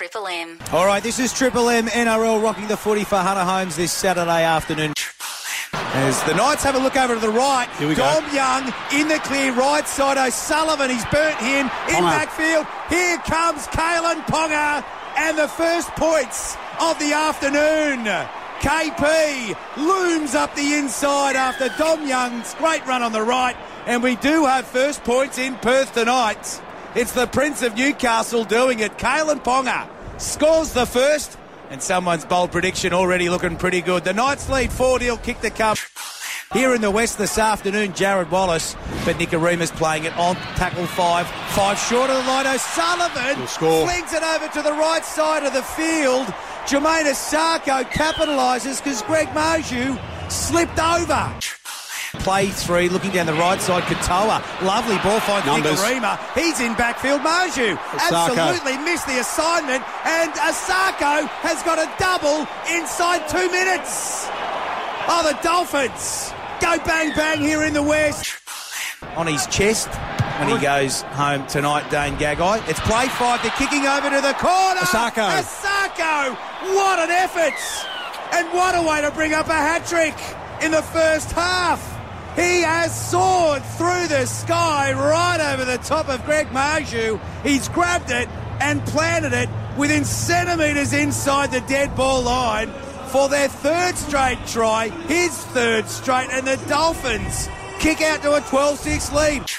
Triple M. All right, this is Triple M NRL rocking the footy for Hunter Holmes this Saturday afternoon. As the Knights have a look over to the right, Here we go. Dom Young in the clear, right side. O'Sullivan, he's burnt him in Ponga. backfield. Here comes Kalyn Ponga, and the first points of the afternoon. KP looms up the inside after Dom Young's great run on the right, and we do have first points in Perth tonight. It's the Prince of Newcastle doing it. Kalyn Ponga scores the first, and someone's bold prediction already looking pretty good. The Knights lead 4 0, kick the cup. Here in the West this afternoon, Jarrod Wallace, but Nikorima's playing it on tackle five. Five short of the line. O'Sullivan flings it over to the right side of the field. Jamayne Isaako capitalises because Greg Marzhew slipped over. Play three, looking down the right side, Katoa. Lovely ball finds Numbers. He's in backfield. Marzhew absolutely missed the assignment, and Isaako has got a double inside two minutes. Oh, the Dolphins go bang bang here in the West. On his chest when he goes home tonight, Dane Gagai. It's play five. They're kicking over to the corner. Isaako. Isaako. What an effort. And what a way to bring up a hat trick in the first half. He has soared through the sky right over the top of Greg Marzhew. He's grabbed it and planted it within centimetres inside the dead ball line for their third straight try, his third straight, and the Dolphins kick out to a 12 6 lead.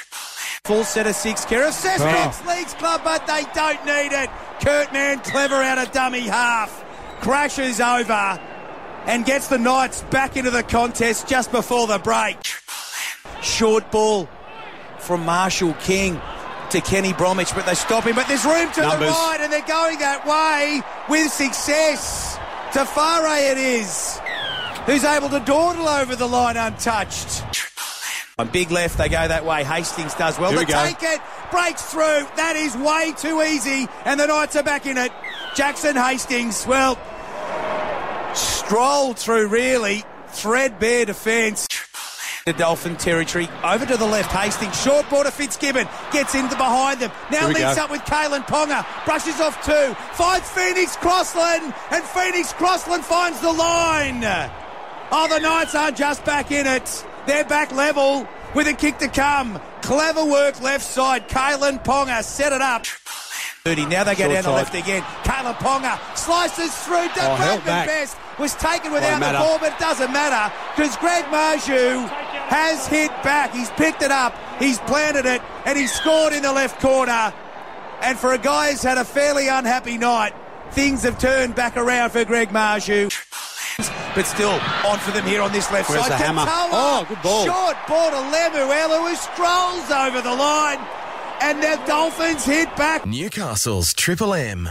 Full set of six care of Cessnock's Leagues Club, but they don't need it. Kurt Mann, clever out of dummy half, crashes over and gets the Knights back into the contest just before the break. Short ball from Marshall King to Kenny Bromwich, but they stop him. But there's room to the right, and they're going that way with success. Tafare it is, who's able to dawdle over the line untouched. On big left, they go that way. Hastings does well. Here They we go. take it, breaks through. That is way too easy, and the Knights are back in it. Jackson Hastings, well, strolled through really threadbare defence. The Dolphin territory over to the left. Hastings short ball to Fitzgibbon gets into behind them. Now links go. up with Kalyn Ponga. Brushes off two. Finds Phoenix Crossland, and Phoenix Crossland finds the line. Oh, the Knights aren't just back in it. They're back level with a kick to come. Clever work left side. Kalyn Ponga set it up. 30. Now they go Short down the left again. Kalyn Ponga slices through. Oh, Best was taken without the ball, but it doesn't matter because Greg Marzhew has hit back. He's picked it up, he's planted it, and he's scored in the left corner. And for a guy who's had a fairly unhappy night, things have turned back around for Greg Marzhew. But still on for them here on this left Where's side. the hammer? Oh, good ball. Short ball to Lemuelu who strolls over the line. And the Dolphins hit back. Newcastle's Triple M.